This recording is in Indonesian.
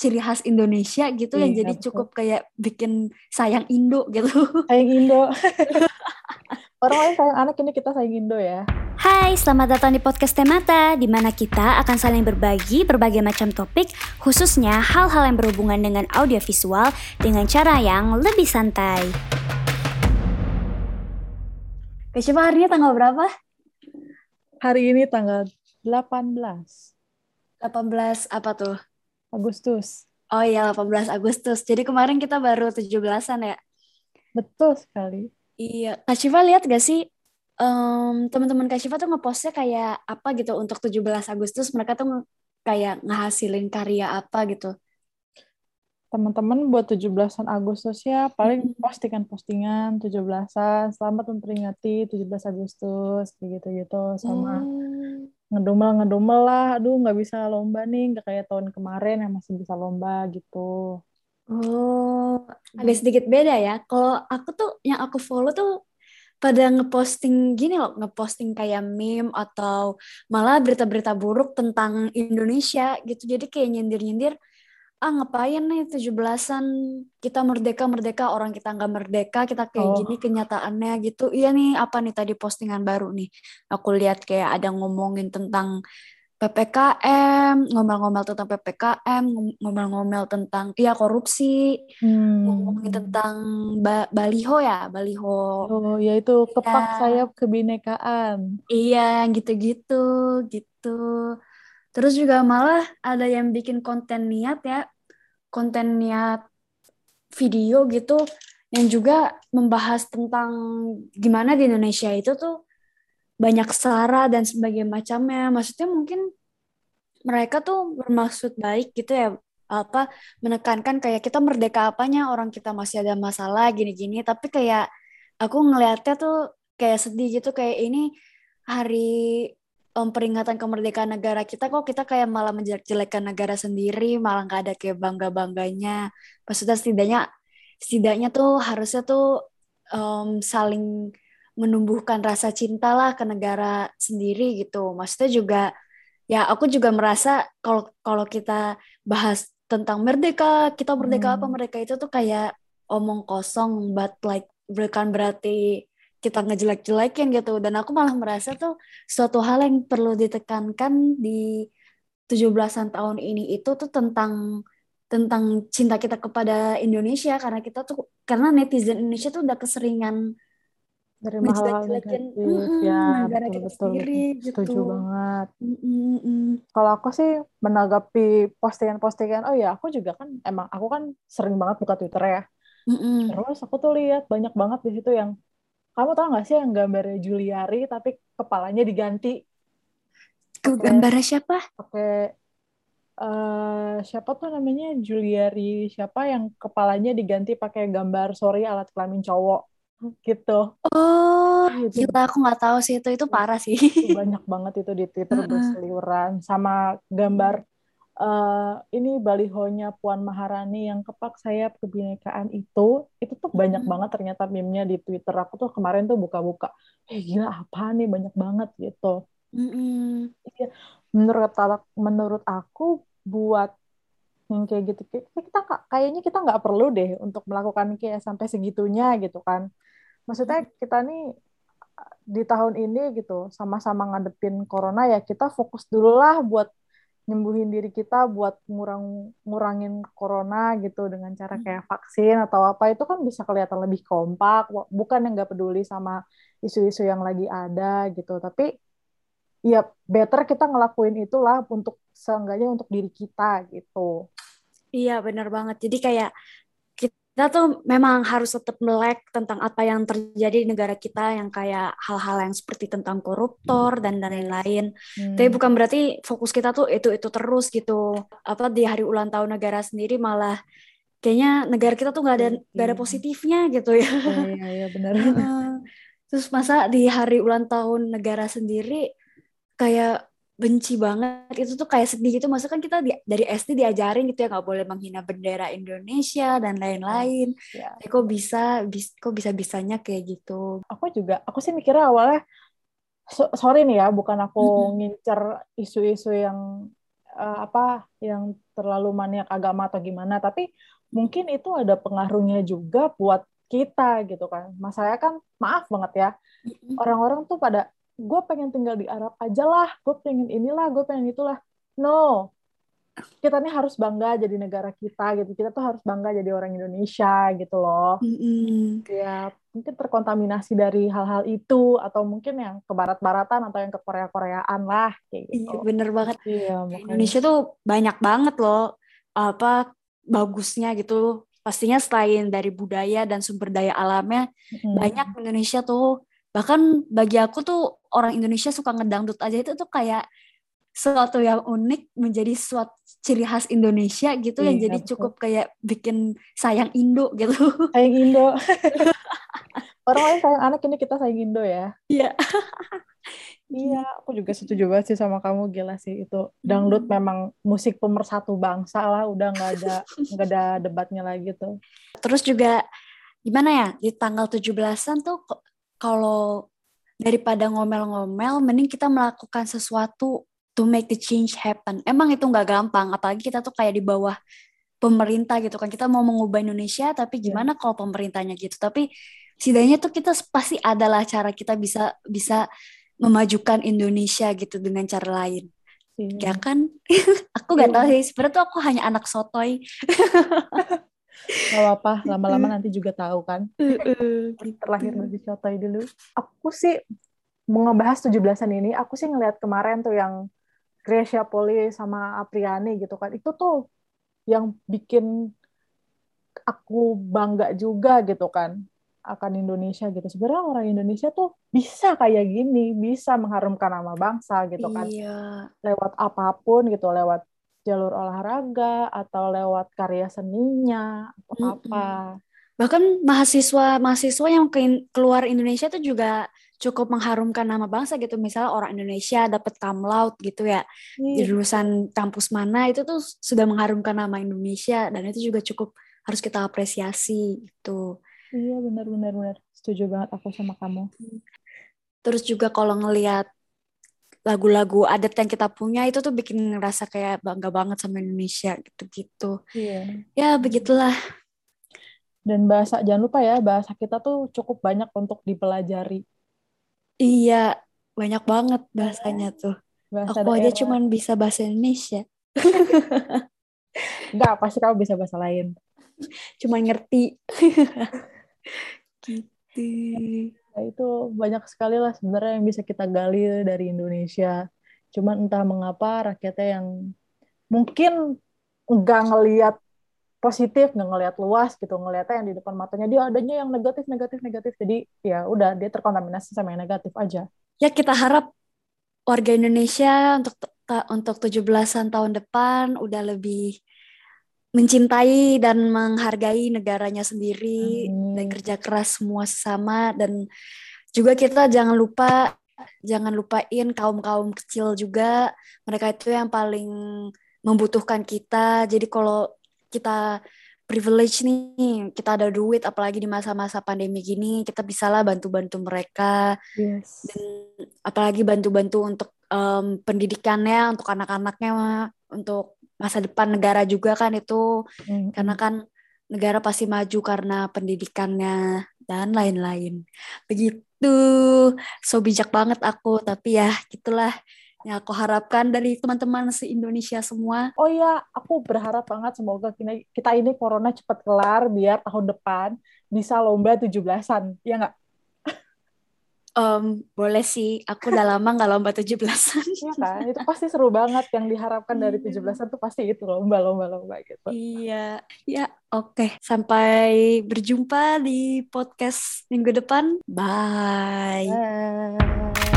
ciri khas Indonesia gitu Iya, yang jadi betul. cukup kayak bikin sayang Indo gitu. Sayang Indo. Orang lain sayang anak, ini kita sayang Indo ya. Hai, selamat datang di podcast Temata, di mana kita akan saling berbagi berbagai macam topik, khususnya hal-hal yang berhubungan dengan audiovisual dengan cara yang lebih santai. Kak Syifa hari ini tanggal berapa? Hari ini tanggal 18 18 apa tuh? Agustus. Oh iya 18 Agustus. Jadi kemarin kita baru 17-an ya? Betul sekali. Iya. Kak Syifa lihat gak sih em, teman-teman Kak Syifa tuh ngepostnya kayak apa gitu untuk 17 Agustus mereka tuh nge- kayak ngehasilin karya apa gitu. Teman-teman buat 17-an Agustus ya, paling Mm. postingan-postingan 17-an, selamat memperingati 17 Agustus, gitu-gitu. Sama Oh. Ngedumel-ngedumel lah, aduh nggak bisa lomba nih, nggak kayak tahun kemarin yang masih bisa lomba gitu. Oh, agak sedikit beda ya. Kalau aku tuh yang aku follow tuh pada ngeposting gini loh, ngeposting kayak meme atau malah berita-berita buruk tentang Indonesia gitu. Jadi kayak nyindir-nyindir, ah ngapain nih 17-an kita merdeka-merdeka, orang kita nggak merdeka, kita kayak Oh. gini kenyataannya gitu. Iya nih, apa nih tadi postingan baru nih. Aku lihat kayak ada ngomongin tentang PPKM, ngomel-ngomel tentang PPKM, ngom- ngomel-ngomel tentang ya korupsi, Hmm. ngomongin tentang ba- baliho ya, baliho. Oh, yaitu kepak Iya. sayap kebinekaan. Iya, yang gitu-gitu, gitu. Terus juga malah ada yang bikin konten niat ya, konten niat video gitu, yang juga membahas tentang gimana di Indonesia itu tuh banyak sara dan sebagainya macamnya. Maksudnya mungkin mereka tuh bermaksud baik gitu ya, apa menekankan kayak kita merdeka apanya orang kita masih ada masalah gini-gini, tapi kayak aku ngelihatnya tuh kayak sedih gitu kayak ini hari em, peringatan kemerdekaan negara kita kok kita kayak malah menjelek-jelekan negara sendiri, malah nggak ada kayak bangga-bangganya. Maksudnya setidaknya setidaknya tuh harusnya tuh em, saling menumbuhkan rasa cinta lah ke negara sendiri gitu. Maksudnya juga ya aku juga merasa kalau kalau kita bahas tentang merdeka, kita merdeka apa Hmm. merdeka itu tuh kayak omong kosong, but like bukan berarti kita ngejelek-jelekin gitu. Dan aku malah merasa tuh suatu hal yang perlu ditekankan di 17-an tahun ini itu tuh tentang tentang cinta kita kepada Indonesia karena kita tuh karena netizen Indonesia tuh udah keseringan Dari ngejelek-jelekin negatif, mm-mm, ya negara betul kita betul sendiri betul. Setuju gitu. banget. Mm-mm, mm-mm. Kalau aku sih menanggapi postingan-postingan, oh ya aku juga kan emang aku kan sering banget buka Twitter ya. Mm-mm. Terus aku tuh lihat banyak banget di situ yang kamu tau gak sih yang gambarnya Juliari tapi kepalanya diganti Tuh pakai gambarnya siapa? pakai eh siapa tuh namanya Juliari siapa yang kepalanya diganti pakai gambar sorry alat kelamin cowok gitu. Oh, Itu gila aku nggak tahu sih itu itu parah sih. itu banyak banget itu di Twitter Heeh. berseliweran sama gambar eh ini balihonya Puan Maharani yang kepak sayap kebinekaan itu itu tuh banyak banget ternyata meme-nya di Twitter. Aku tuh kemarin tuh buka-buka eh gila apa nih? Banyak banget gitu. Mm-mm. menurut menurut aku buat yang kayak gitu kita kayaknya kita nggak perlu deh untuk melakukan kayak sampai segitunya gitu kan. Maksudnya kita nih di tahun ini gitu sama-sama ngadepin corona ya kita fokus dulu lah buat nyembuhin diri kita buat ngurang ngurangin corona gitu dengan cara kayak vaksin atau apa itu kan bisa kelihatan lebih kompak bukan yang nggak peduli sama isu-isu yang lagi ada gitu. Tapi ya better kita ngelakuin itulah untuk seenggaknya untuk diri kita gitu. Iya benar banget. Jadi kayak kita tuh memang harus tetap melek tentang apa yang terjadi di negara kita yang kayak hal-hal yang seperti tentang koruptor dan dan lain-lain. Tapi Hmm. bukan berarti fokus kita tuh itu itu terus gitu. Apa di hari ulang tahun negara sendiri malah kayaknya negara kita tuh nggak ada nggak ada Iya. positifnya gitu ya. Iya, iya, iya, benar. Terus masa di hari ulang tahun negara sendiri kayak benci banget itu tuh kayak sedih gitu. Masa kan kita di- dari SD diajarin gitu ya nggak boleh menghina bendera Indonesia dan lain-lain. Ya. Tapi kok bisa bis, kok bisa bisanya kayak gitu. Aku juga, aku sih mikirnya awalnya, so- sorry nih ya, bukan aku ngincer isu-isu yang uh, apa yang terlalu maniak agama atau gimana, tapi mungkin itu ada pengaruhnya juga buat kita gitu kan. Mas saya kan maaf banget ya, orang-orang tuh pada gue pengen tinggal di Arab aja lah, gue pengen inilah, gue pengen itulah. No, kita nih harus bangga jadi negara kita gitu. Kita tuh harus bangga jadi orang Indonesia gitu loh. Mm-hmm. Ya mungkin terkontaminasi dari hal-hal itu atau mungkin yang ke barat-baratan atau yang ke Korea-Koreaan lah kayak gitu. Iya bener banget. Iya, Indonesia tuh banyak banget loh apa bagusnya gitu pastinya selain dari budaya dan sumber daya alamnya hmm. banyak Indonesia tuh bahkan bagi aku tuh orang Indonesia suka ngedangdut aja itu tuh kayak sesuatu yang unik menjadi suatu ciri khas Indonesia gitu iya, yang jadi betul. cukup kayak bikin sayang Indo gitu sayang Indo orang lain sayang anak ini kita sayang Indo ya iya Iya, aku juga setuju banget sih sama kamu gila sih itu dangdut hmm. memang musik pemersatu bangsa lah, udah nggak ada nggak ada debatnya lagi tuh. Terus juga gimana ya di tanggal 17-an tuh kalau daripada ngomel-ngomel, mending kita melakukan sesuatu to make the change happen. Emang itu nggak gampang, apalagi kita tuh kayak di bawah pemerintah gitu kan. Kita mau mengubah Indonesia, tapi iya. gimana yeah. kalau pemerintahnya gitu? Tapi setidaknya tuh kita pasti adalah cara kita bisa bisa memajukan Indonesia gitu dengan cara lain. Hmm. Ya kan? aku gak tahu sih, sebenarnya tuh aku hanya anak sotoy. Gak apa-apa, lama-lama nanti juga tahu kan. Gitu. Terlahir dari sotoy dulu. Aku sih mau ngebahas 17-an ini, aku sih ngeliat kemarin tuh yang Gracia Poli sama Apriani gitu kan. Itu tuh yang bikin aku bangga juga gitu kan akan Indonesia gitu. Sebenarnya orang Indonesia tuh bisa kayak gini, bisa mengharumkan nama bangsa gitu kan. Iya. Lewat apa pun gitu, lewat jalur olahraga atau lewat karya seninya atau mm -hmm. apa. Bahkan mahasiswa-mahasiswa yang ke keluar Indonesia tuh juga cukup mengharumkan nama bangsa gitu. Misalnya orang Indonesia dapat cum laude gitu ya. Iya. Di jurusan kampus mana itu tuh sudah mengharumkan nama Indonesia dan itu juga cukup harus kita apresiasi gitu. Iya benar benar benar. Setuju banget aku sama kamu. Terus juga kalau ngelihat lagu-lagu adat yang kita punya itu tuh bikin ngerasa kayak bangga banget sama Indonesia gitu-gitu. Iya. Ya begitulah. Dan bahasa jangan lupa ya bahasa kita tuh cukup banyak untuk dipelajari. Iya banyak banget bahasanya tuh. Bahasa Aku daerah. aja cuman bisa bahasa Indonesia. Enggak, pasti kamu bisa bahasa lain. Cuma ngerti gitu nah, itu banyak sekali lah sebenarnya yang bisa kita gali dari Indonesia. Cuman entah mengapa rakyatnya yang mungkin nggak ngelihat positif nggak ngelihat luas gitu ngelihatnya yang di depan matanya. Dia adanya yang negatif negatif negatif. Jadi ya udah dia terkontaminasi sama yang negatif aja. Ya kita harap warga Indonesia untuk untuk 17-an tahun depan udah lebih mencintai dan menghargai negaranya sendiri hmm. dan kerja keras semua sesama dan juga kita jangan lupa jangan lupain kaum kaum kecil juga mereka itu yang paling membutuhkan kita jadi kalau kita privilege nih kita ada duit apalagi di masa-masa pandemi gini kita bisalah bantu-bantu mereka yes. dan apalagi bantu-bantu untuk um, pendidikannya untuk anak-anaknya untuk masa depan negara juga kan itu. Hmm. karena kan negara pasti maju karena pendidikannya dan lain-lain. Begitu. So bijak banget aku tapi ya gitulah yang aku harapkan dari teman-teman se Indonesia semua. Oh ya aku berharap banget semoga kita ini corona cepat kelar biar tahun depan bisa lomba 17-an ya nggak Um, boleh sih, aku udah lama nggak lomba 17-an. Iya kan, itu pasti seru banget yang diharapkan dari 17-an tuh pasti itu lomba-lomba-lomba gitu. Iya, ya oke. Okay. Sampai berjumpa di podcast minggu depan. Bye. Bye.